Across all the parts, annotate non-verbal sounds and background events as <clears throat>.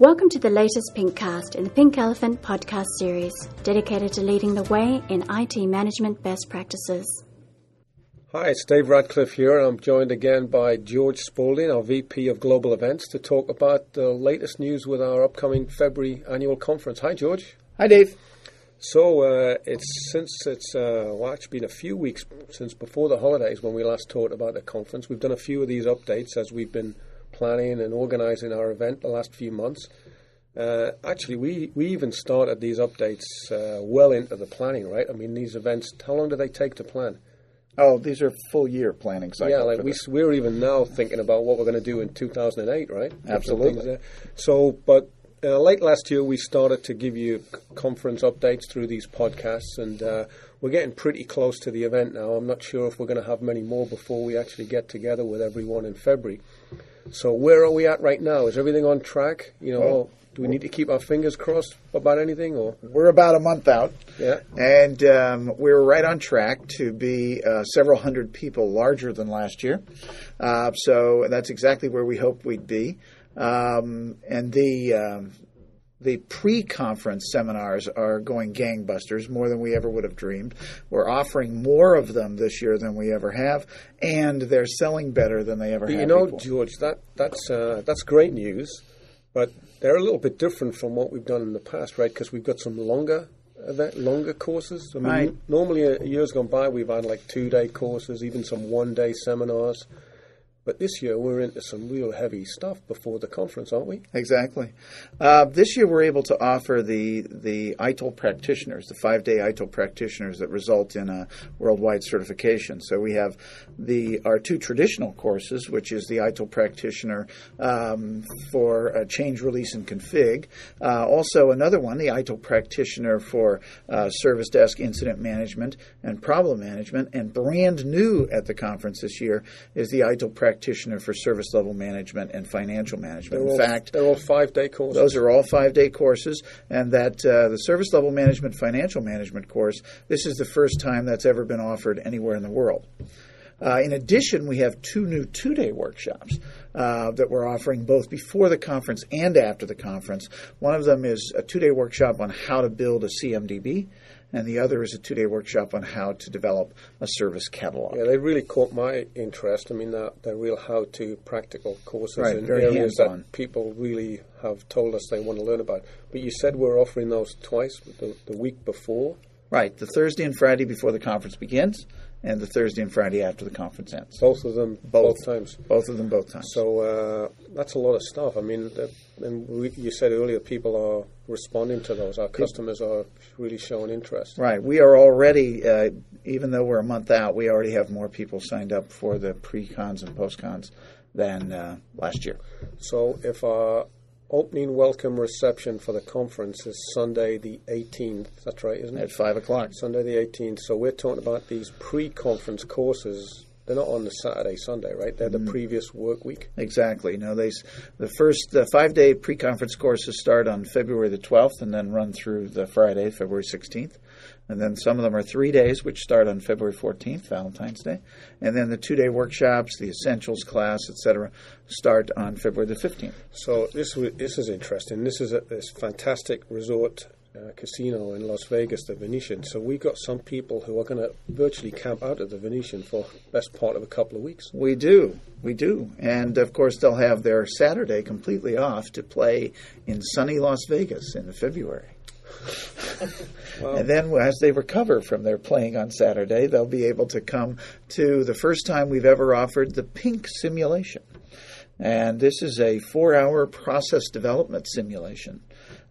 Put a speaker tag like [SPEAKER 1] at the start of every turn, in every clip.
[SPEAKER 1] Welcome to the latest Pinkcast in the Pink Elephant podcast series, dedicated to leading the way in IT management best practices.
[SPEAKER 2] Hi, it's Dave Ratcliffe here. And I'm joined again by George Spalding, our VP of Global Events, to talk about the latest news with our upcoming February annual conference. Hi, George.
[SPEAKER 3] Hi, Dave.
[SPEAKER 2] So uh, it's since it's uh, well, actually been a few weeks since before the holidays when we last talked about the conference. We've done a few of these updates as we've been planning and organising our event the last few months. Uh, actually, we, we even started these updates uh, well into the planning, right? I mean, these events, how long do they take to plan?
[SPEAKER 3] Oh, these are full year planning cycles.
[SPEAKER 2] Yeah, like we, we're even now thinking about what we're going to do in 2008, right?
[SPEAKER 3] Absolutely.
[SPEAKER 2] So, but uh, late last year, we started to give you conference updates through these podcasts, and uh, we're getting pretty close to the event now. I'm not sure if we're going to have many more before we actually get together with everyone in February. So where are we at right now? Is everything on track? You know, well, do we need to keep our fingers crossed about anything? Or
[SPEAKER 3] we're about a month out,
[SPEAKER 2] yeah,
[SPEAKER 3] and um, we're right on track to be uh, several hundred people larger than last year. Uh, so that's exactly where we hoped we'd be. Um, and the um, the pre-conference seminars are going gangbusters, more than we ever would have dreamed. We're offering more of them this year than we ever have, and they're selling better than they ever
[SPEAKER 2] but
[SPEAKER 3] have.
[SPEAKER 2] You know,
[SPEAKER 3] before.
[SPEAKER 2] George, that that's uh, that's great news, but they're a little bit different from what we've done in the past, right? Because we've got some longer event, longer courses. I mean,
[SPEAKER 3] right.
[SPEAKER 2] normally uh, years gone by, we've had like two-day courses, even some one-day seminars. But this year we're into some real heavy stuff before the conference, aren't we?
[SPEAKER 3] Exactly. Uh, this year we're able to offer the the ITIL practitioners, the five day ITIL practitioners that result in a worldwide certification. So we have the our two traditional courses, which is the ITIL practitioner um, for change, release, and config. Uh, also another one, the ITIL practitioner for uh, service desk incident management and problem management. And brand new at the conference this year is the ITIL practitioner practitioner for service level management and financial management. In fact,
[SPEAKER 2] they're all five day courses.
[SPEAKER 3] Those are all five day courses, and that uh, the service level management financial management course. This is the first time that's ever been offered anywhere in the world. Uh, in addition, we have two new two day workshops uh, that we're offering both before the conference and after the conference. One of them is a two day workshop on how to build a CMDB, and the other is a two day workshop on how to develop a service catalog.
[SPEAKER 2] Yeah, they really caught my interest. I mean, they're, they're real how to practical courses
[SPEAKER 3] right,
[SPEAKER 2] in
[SPEAKER 3] very
[SPEAKER 2] areas that people really have told us they want to learn about. But you said we're offering those twice, the, the week before?
[SPEAKER 3] Right, the Thursday and Friday before the conference begins, and the Thursday and Friday after the conference ends.
[SPEAKER 2] Both of them,
[SPEAKER 3] both,
[SPEAKER 2] both times.
[SPEAKER 3] Both of them, both times.
[SPEAKER 2] So uh, that's a lot of stuff. I mean, the, and we, you said earlier, people are responding to those. Our customers are really showing interest.
[SPEAKER 3] Right. We are already, uh, even though we're a month out, we already have more people signed up for the pre-cons and post-cons than uh, last year.
[SPEAKER 2] So if our opening welcome reception for the conference is Sunday the 18th. That's right, isn't it?
[SPEAKER 3] At 5 o'clock.
[SPEAKER 2] Sunday the 18th. So we're talking about these pre conference courses. They're not on the Saturday, Sunday, right? They're the mm. previous work week.
[SPEAKER 3] Exactly. No, they the first the five day pre conference courses start on February the 12th and then run through the Friday, February 16th. And then some of them are three days, which start on February 14th, Valentine's Day. And then the two day workshops, the essentials class, etc., start on February the 15th.
[SPEAKER 2] So this this is interesting. This is a, this fantastic resort uh, casino in Las Vegas, the Venetian. So we've got some people who are going to virtually camp out at the Venetian for best part of a couple of weeks.
[SPEAKER 3] We do, we do, and of course they'll have their Saturday completely off to play in sunny Las Vegas in February. Wow. And then, as they recover from their playing on Saturday, they'll be able to come to the first time we've ever offered the Pink Simulation. And this is a four hour process development simulation.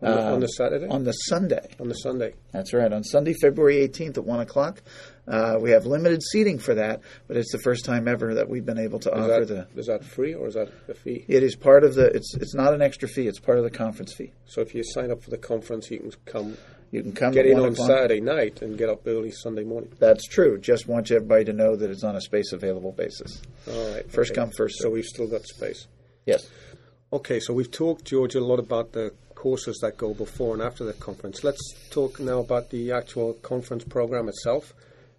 [SPEAKER 2] On the, um, on the, Saturday?
[SPEAKER 3] On the Sunday.
[SPEAKER 2] On the Sunday.
[SPEAKER 3] That's right. On Sunday, February 18th at 1 o'clock. Uh, we have limited seating for that, but it's the first time ever that we've been able to
[SPEAKER 2] is
[SPEAKER 3] offer
[SPEAKER 2] that,
[SPEAKER 3] the.
[SPEAKER 2] Is that free or is that a fee?
[SPEAKER 3] It is part of the. It's it's not an extra fee. It's part of the conference fee.
[SPEAKER 2] So if you sign up for the conference, you can come.
[SPEAKER 3] You can come.
[SPEAKER 2] Get in on
[SPEAKER 3] o'clock.
[SPEAKER 2] Saturday night and get up early Sunday morning.
[SPEAKER 3] That's true. Just want everybody to know that it's on a space available basis.
[SPEAKER 2] All right.
[SPEAKER 3] First
[SPEAKER 2] okay.
[SPEAKER 3] come, first.
[SPEAKER 2] So we've still got space.
[SPEAKER 3] Yes.
[SPEAKER 2] Okay, so we've talked, George, a lot about the courses that go before and after the conference. Let's talk now about the actual conference program itself.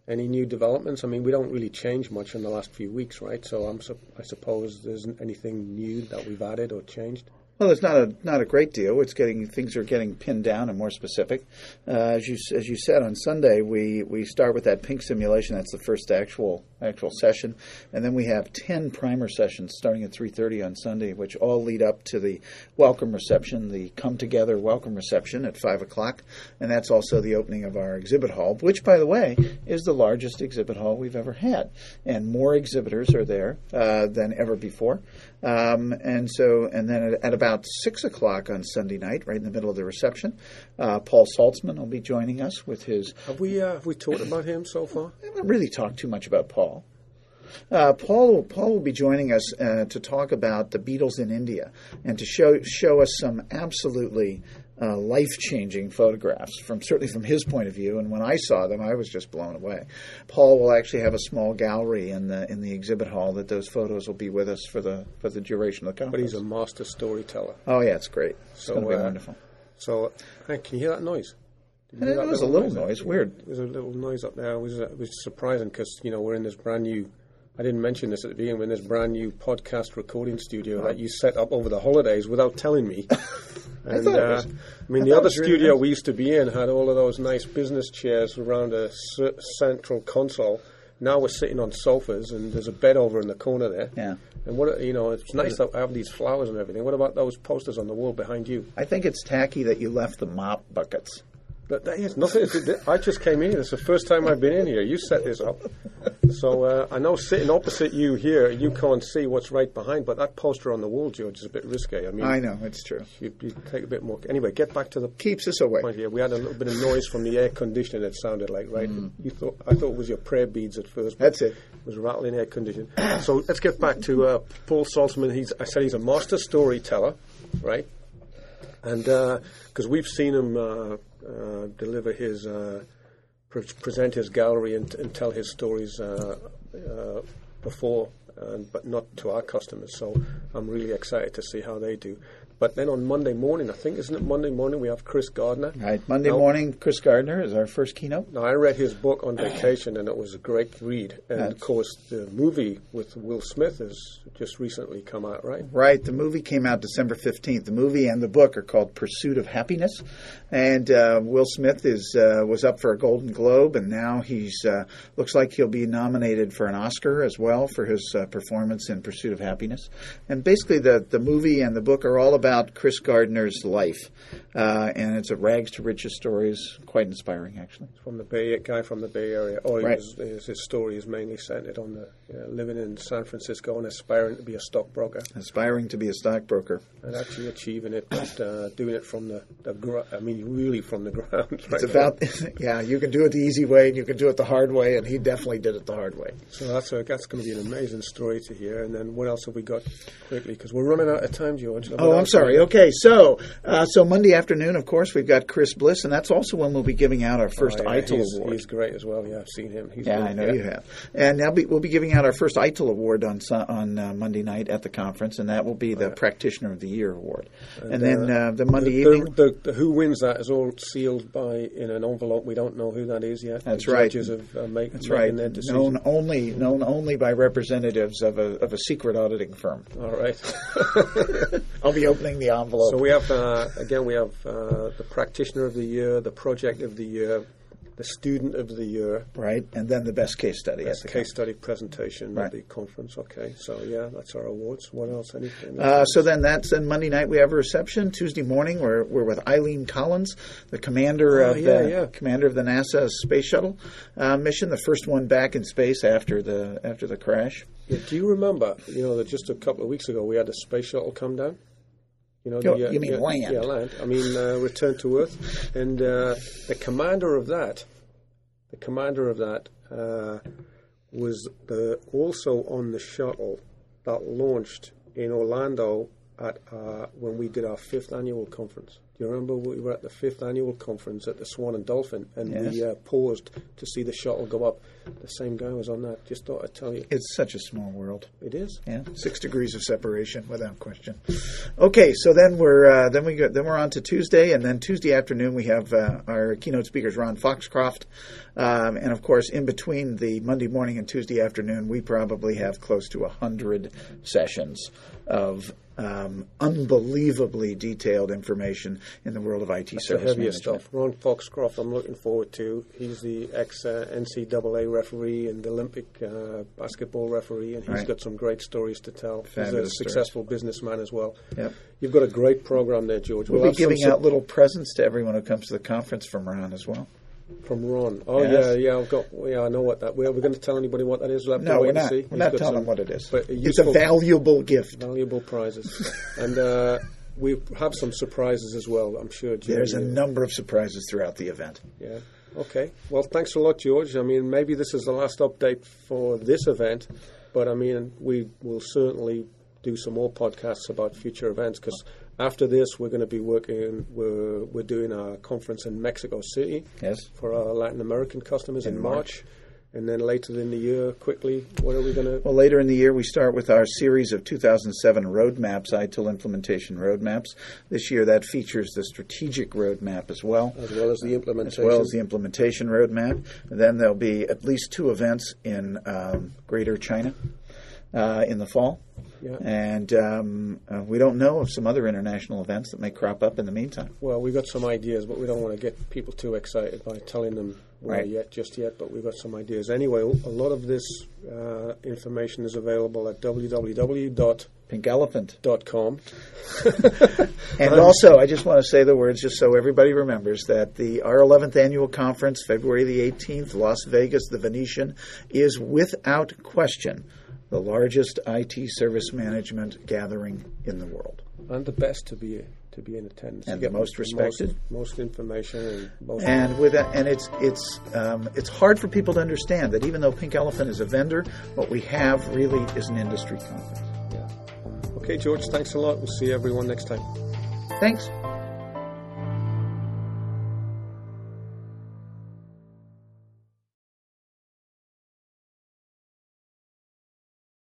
[SPEAKER 2] Any new developments? I mean, we don't really change much in the last few weeks, right? So I'm su- I suppose there's anything new that we've added or changed.
[SPEAKER 3] Well, it's not a not a great deal. It's getting things are getting pinned down and more specific. Uh, as you as you said on Sunday, we, we start with that pink simulation. That's the first actual actual session, and then we have ten primer sessions starting at three thirty on Sunday, which all lead up to the welcome reception, the come together welcome reception at five o'clock, and that's also the opening of our exhibit hall, which, by the way, is the largest exhibit hall we've ever had, and more exhibitors are there uh, than ever before. Um, and so, and then at, at, about six o'clock on Sunday night, right in the middle of the reception, uh, Paul Saltzman will be joining us with his.
[SPEAKER 2] Have we uh, have we talked about him so far?
[SPEAKER 3] I haven't really talked too much about Paul. Uh, Paul, will, Paul will be joining us uh, to talk about the Beatles in India and to show show us some absolutely uh, life changing photographs from certainly from his point of view. And when I saw them, I was just blown away. Paul will actually have a small gallery in the in the exhibit hall that those photos will be with us for the for the duration of the conference.
[SPEAKER 2] But he's a master storyteller.
[SPEAKER 3] Oh yeah, it's great. It's so, going to be uh, wonderful.
[SPEAKER 2] So, hey, can you hear that noise?
[SPEAKER 3] It was a little noise. noise. Weird.
[SPEAKER 2] There's a little noise up there. It was, uh, it was surprising because you know we're in this brand new I didn't mention this at the beginning when this brand new podcast recording studio that you set up over the holidays without telling me. <laughs> and I, uh, was, I mean, I the other studio really we used to be in had all of those nice business chairs around a c- central console. Now we're sitting on sofas, and there's a bed over in the corner there.
[SPEAKER 3] Yeah.
[SPEAKER 2] And what you know, it's nice to have these flowers and everything. What about those posters on the wall behind you?
[SPEAKER 3] I think it's tacky that you left the mop buckets.
[SPEAKER 2] That, that has nothing. I just came in. It's the first time I've been in here. You set this up, so uh, I know sitting opposite you here, you can't see what's right behind. But that poster on the wall, George, is a bit risque. I mean,
[SPEAKER 3] I know it's true.
[SPEAKER 2] You, you take a bit more. Anyway, get back to the
[SPEAKER 3] keeps us away.
[SPEAKER 2] Point here. We had a little bit of noise from the air conditioner. It sounded like right. Mm. You thought I thought it was your prayer beads at first.
[SPEAKER 3] That's it.
[SPEAKER 2] It was rattling air conditioning. <clears throat> so let's get back to uh, Paul Saltzman. He's I said he's a master storyteller, right? And because uh, we've seen him uh, deliver his, uh, pre- present his gallery and, and, tell his stories uh, before, but not to our customers. So I'm really excited to see how they do. But then on Monday morning, I think, isn't it Monday morning, we have Chris Gardner?
[SPEAKER 3] Right. Monday now, morning, Chris Gardner is our first keynote.
[SPEAKER 2] Now, I read his book on vacation, and it was a great read. And, That's of course, the movie with Will Smith has just recently come out, right?
[SPEAKER 3] Right. The movie came out December 15th. The movie and the book are called Pursuit of Happiness. And uh, Will Smith is uh, was up for a Golden Globe, and now he's uh, looks like he'll be nominated for an Oscar as well for his uh, performance in Pursuit of Happiness. And basically, the, the movie and the book are all about about Chris Gardner's life, uh, and it's a rags to riches story. is quite inspiring, actually.
[SPEAKER 2] From the Bay, guy from the Bay Area. Oh, right. his, his, story is mainly centered on the you know, living in San Francisco and aspiring to be a stockbroker.
[SPEAKER 3] Aspiring to be a stockbroker,
[SPEAKER 2] and actually achieving it, but uh, doing it from the, the gr- I mean, really from the <laughs> ground.
[SPEAKER 3] Right it's about <laughs> yeah. You can do it the easy way, and you can do it the hard way, and he definitely did it the hard way.
[SPEAKER 2] So that's a, that's going to be an amazing story to hear. And then what else have we got quickly? Because we're running out of time, George.
[SPEAKER 3] Oh, I'm sorry sorry. Okay, so uh, so Monday afternoon, of course, we've got Chris Bliss, and that's also when we'll be giving out our first oh, yeah,
[SPEAKER 2] ITIL
[SPEAKER 3] he's,
[SPEAKER 2] award. He's great as well. Yeah, I've seen him.
[SPEAKER 3] He's yeah, I know yeah. you have. And now we'll be giving out our first ITIL award on on uh, Monday night at the conference, and that will be the Practitioner of the Year award. And, and then uh, the Monday
[SPEAKER 2] the,
[SPEAKER 3] evening,
[SPEAKER 2] the, the, who wins that is all sealed by in an envelope. We don't know who that is yet.
[SPEAKER 3] That's right.
[SPEAKER 2] Judges have uh, make,
[SPEAKER 3] that's right. Known only known only by representatives of a of a secret auditing firm.
[SPEAKER 2] All right. <laughs> <laughs>
[SPEAKER 3] I'll be opening the envelope.
[SPEAKER 2] So we have uh, again we have uh, the practitioner of the year, the project of the year, the student of the year,
[SPEAKER 3] right, and then the best case study.
[SPEAKER 2] Best case study presentation right. at the conference. Okay, so yeah, that's our awards. What else? Anything?
[SPEAKER 3] Uh, so then that's then Monday night we have a reception. Tuesday morning we're we're with Eileen Collins, the commander
[SPEAKER 2] oh,
[SPEAKER 3] of
[SPEAKER 2] yeah,
[SPEAKER 3] the
[SPEAKER 2] yeah.
[SPEAKER 3] commander of the NASA space shuttle uh, mission, the first one back in space after the after the crash.
[SPEAKER 2] Yeah, do you remember? You know that just a couple of weeks ago we had a space shuttle come down.
[SPEAKER 3] You know, the, uh, you mean
[SPEAKER 2] yeah,
[SPEAKER 3] land?
[SPEAKER 2] Yeah, land. I mean, uh, return to Earth, and uh, the commander of that, the commander of that, uh, was the, also on the shuttle that launched in Orlando at uh, when we did our fifth annual conference. Do you remember we were at the fifth annual conference at the Swan and Dolphin, and we
[SPEAKER 3] Yes.
[SPEAKER 2] uh, paused to see the shuttle go up. The same guy was on that. Just thought I'd tell you.
[SPEAKER 3] It's such a small world.
[SPEAKER 2] It is.
[SPEAKER 3] Yeah, six degrees of separation without question. Okay, so then we're uh, then we go, then we're on to Tuesday, and then Tuesday afternoon we have uh, our keynote speakers Ron Foxcroft, um, and of course in between the Monday morning and Tuesday afternoon we probably have close to a hundred sessions of um, unbelievably detailed information in the world of IT
[SPEAKER 2] the
[SPEAKER 3] service
[SPEAKER 2] heavier
[SPEAKER 3] management.
[SPEAKER 2] stuff. Ron Foxcroft, I'm looking forward to. He's the ex uh, NCAA referee and Olympic uh, basketball referee, and he's
[SPEAKER 3] Right.
[SPEAKER 2] got some great stories to tell. he's a
[SPEAKER 3] Fabulous stories.
[SPEAKER 2] successful businessman as well.
[SPEAKER 3] Yep.
[SPEAKER 2] You've got a great program there, George.
[SPEAKER 3] We'll,
[SPEAKER 2] have
[SPEAKER 3] be giving out little presents to everyone who comes to the conference from Ron as well.
[SPEAKER 2] from Ron. Oh
[SPEAKER 3] Yes.
[SPEAKER 2] yeah, yeah. I've got. Yeah, I know what that. Are we going to tell anybody what that is? We'll
[SPEAKER 3] no, we're not. We're
[SPEAKER 2] He's
[SPEAKER 3] not telling them what it is.
[SPEAKER 2] But
[SPEAKER 3] It's a valuable gift.
[SPEAKER 2] valuable prizes, <laughs> and uh, we have some surprises as well. I'm sure. George,
[SPEAKER 3] There's a number of surprises throughout the event.
[SPEAKER 2] Yeah. Okay. Well, thanks a lot, George. I mean, maybe this is the last update for this event, but I mean, we will certainly do some more podcasts about future events because after this, we're going to be working. We're we're doing a conference in Mexico City
[SPEAKER 3] Yes.
[SPEAKER 2] for our Latin American customers in,
[SPEAKER 3] In
[SPEAKER 2] March.
[SPEAKER 3] March.
[SPEAKER 2] And then later in the year, quickly, what are we going to?
[SPEAKER 3] Well, later in the year, we start with our series of 2007 roadmaps, ITIL implementation roadmaps. This year, that features the strategic roadmap as well.
[SPEAKER 2] As well as the implementation, As
[SPEAKER 3] well as the implementation roadmap. And then there'll be at least two events in um, Greater China uh, in the fall.
[SPEAKER 2] Yeah.
[SPEAKER 3] And um, uh, we don't know of some other international events that may crop up in the meantime.
[SPEAKER 2] Well, we've got some ideas, but we don't want to get people too excited by telling them where
[SPEAKER 3] Right.
[SPEAKER 2] yet, just yet. But we've got some ideas. Anyway, a lot of this uh, information is available at www.com.
[SPEAKER 3] Pink Elephant. <laughs> And <laughs> also, I just want to say the words just so everybody remembers that the our 11th annual conference, February the 18th, Las Vegas, the Venetian, is without question the largest IT service management gathering in the world.
[SPEAKER 2] and the best to be to be in attendance.
[SPEAKER 3] And the
[SPEAKER 2] get
[SPEAKER 3] most respected.
[SPEAKER 2] most, most information, and most.
[SPEAKER 3] And with that, and it's it's um, it's hard for people to understand that even though Pink Elephant is a vendor, what we have really is an industry conference.
[SPEAKER 2] yeah. Okay, George. Thanks a lot. We'll see everyone next time.
[SPEAKER 3] Thanks.